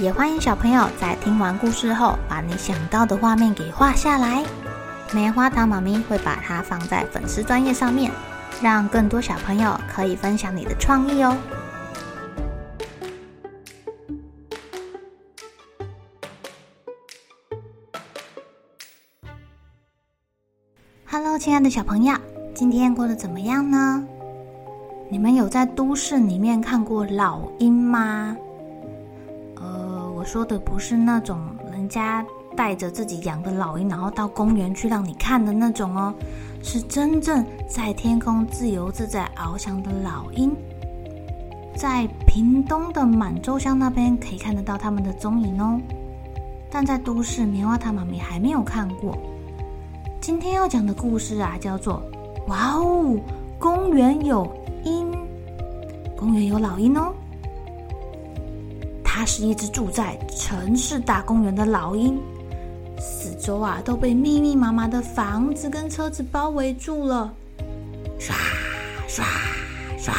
也欢迎小朋友在听完故事后，把你想到的画面给画下来。棉花糖妈咪会把它放在粉丝专页上面，让更多小朋友可以分享你的创意哦。Hello，亲爱的小朋友，今天过得怎么样呢？你们有在都市里面看过老鹰吗？说的不是那种人家带着自己养的老鹰，然后到公园去让你看的那种哦，是真正在天空自由自在翱翔的老鹰。在屏东的满洲乡那边可以看得到他们的踪影哦，但在都市棉花糖妈咪还没有看过。今天要讲的故事啊，叫做“哇哦，公园有鹰，公园有老鹰哦。”是一只住在城市大公园的老鹰，四周啊都被密密麻麻的房子跟车子包围住了。刷刷刷，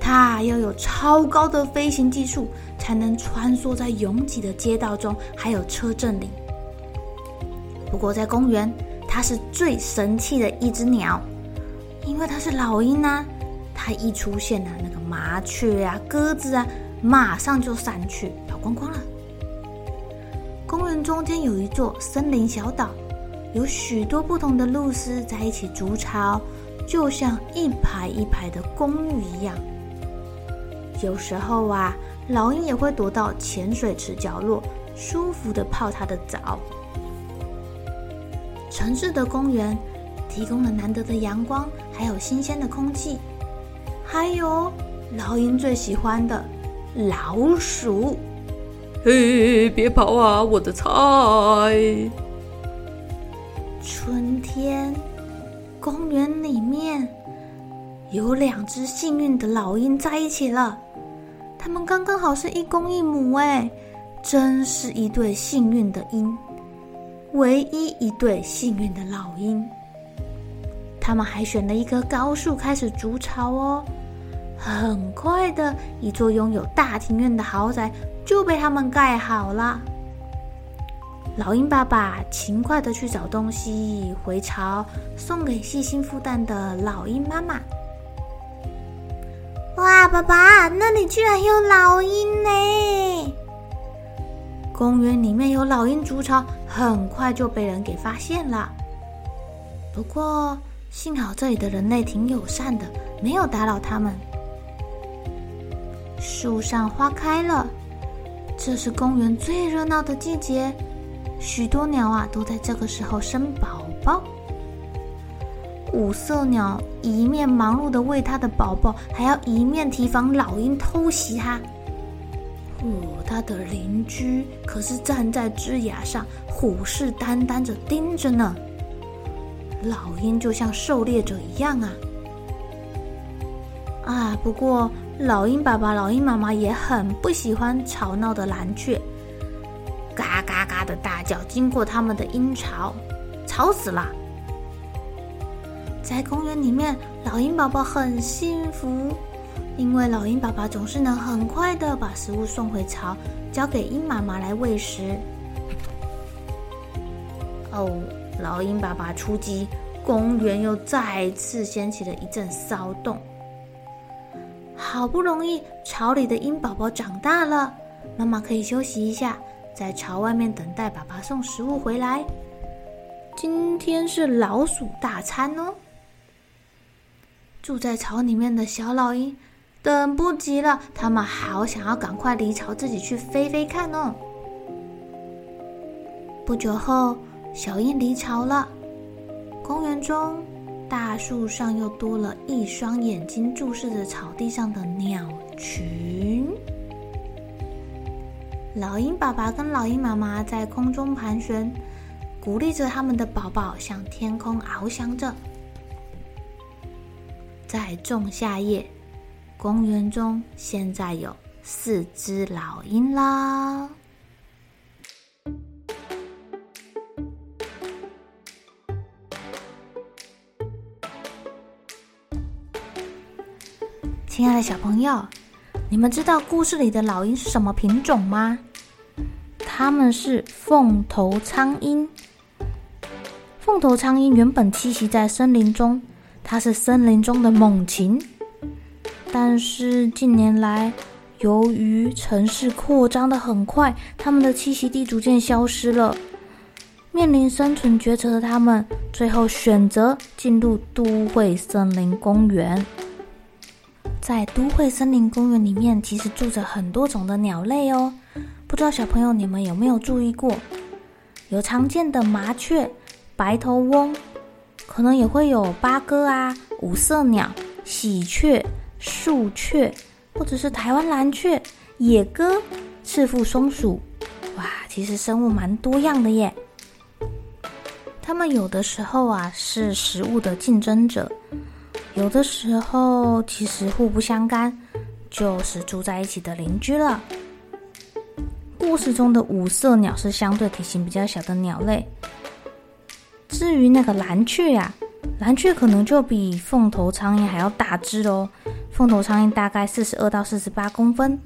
它要有超高的飞行技术，才能穿梭在拥挤的街道中，还有车阵里。不过在公园，它是最神气的一只鸟，因为它是老鹰啊。它一出现啊，那个麻雀啊、鸽子啊。马上就散去，跑光光了。公园中间有一座森林小岛，有许多不同的露丝在一起筑巢，就像一排一排的公寓一样。有时候啊，老鹰也会躲到浅水池角落，舒服的泡它的澡。城市的公园提供了难得的阳光，还有新鲜的空气，还有老鹰最喜欢的。老鼠，嘿，别跑啊，我的菜！春天，公园里面有两只幸运的老鹰在一起了，它们刚刚好是一公一母，哎，真是一对幸运的鹰，唯一一对幸运的老鹰。他们还选了一棵高树开始筑巢哦。很快的，一座拥有大庭院的豪宅就被他们盖好了。老鹰爸爸勤快的去找东西回巢，送给细心孵蛋的老鹰妈妈。哇，爸爸，那里居然有老鹰呢！公园里面有老鹰筑巢，很快就被人给发现了。不过幸好这里的人类挺友善的，没有打扰他们。树上花开了，这是公园最热闹的季节，许多鸟啊都在这个时候生宝宝。五色鸟一面忙碌的喂它的宝宝，还要一面提防老鹰偷袭它。哦，它的邻居可是站在枝桠上，虎视眈眈着盯着呢。老鹰就像狩猎者一样啊！啊，不过。老鹰爸爸、老鹰妈妈也很不喜欢吵闹的蓝雀，嘎嘎嘎的大叫，经过他们的鹰巢，吵死了。在公园里面，老鹰宝宝很幸福，因为老鹰爸爸总是能很快的把食物送回巢，交给鹰妈妈来喂食。哦，老鹰爸爸出击，公园又再次掀起了一阵骚动。好不容易，巢里的鹰宝宝长大了，妈妈可以休息一下，在巢外面等待爸爸送食物回来。今天是老鼠大餐哦！住在巢里面的小老鹰等不及了，他们好想要赶快离巢，自己去飞飞看哦。不久后，小鹰离巢了，公园中。大树上又多了一双眼睛注视着草地上的鸟群。老鹰爸爸跟老鹰妈妈在空中盘旋，鼓励着他们的宝宝向天空翱翔着。在仲夏夜，公园中现在有四只老鹰啦。亲爱的小朋友，你们知道故事里的老鹰是什么品种吗？它们是凤头苍鹰。凤头苍鹰原本栖息在森林中，它是森林中的猛禽。但是近年来，由于城市扩张得很快，它们的栖息地逐渐消失了。面临生存抉择的它们，最后选择进入都会森林公园。在都会森林公园里面，其实住着很多种的鸟类哦。不知道小朋友你们有没有注意过？有常见的麻雀、白头翁，可能也会有八哥啊、五色鸟、喜鹊、树雀，或者是台湾蓝雀、野鸽、赤腹松鼠。哇，其实生物蛮多样的耶。它们有的时候啊，是食物的竞争者。有的时候其实互不相干，就是住在一起的邻居了。故事中的五色鸟是相对体型比较小的鸟类，至于那个蓝雀呀，蓝雀可能就比凤头苍鹰还要大只哦。凤头苍鹰大概四十二到四十八公分，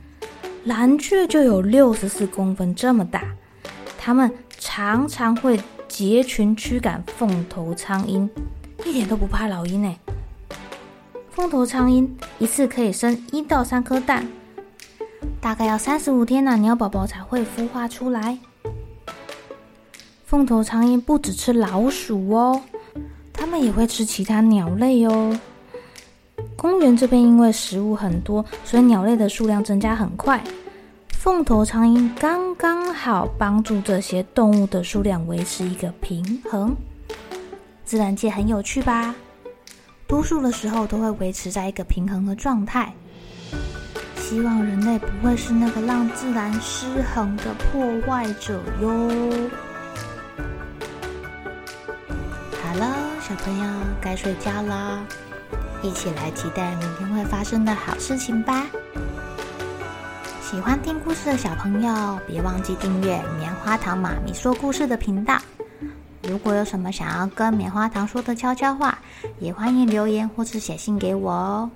蓝雀就有六十四公分这么大。它们常常会结群驱赶凤头苍鹰，一点都不怕老鹰呢。凤头苍鹰一次可以生一到三颗蛋，大概要三十五天呢，鸟宝宝才会孵化出来。凤头苍鹰不只吃老鼠哦，它们也会吃其他鸟类哦。公园这边因为食物很多，所以鸟类的数量增加很快。凤头苍鹰刚刚好帮助这些动物的数量维持一个平衡。自然界很有趣吧？多数的时候都会维持在一个平衡的状态。希望人类不会是那个让自然失衡的破坏者哟。好了，小朋友该睡觉啦，一起来期待明天会发生的好事情吧。喜欢听故事的小朋友，别忘记订阅棉花糖妈咪说故事的频道。如果有什么想要跟棉花糖说的悄悄话，也欢迎留言或是写信给我哦。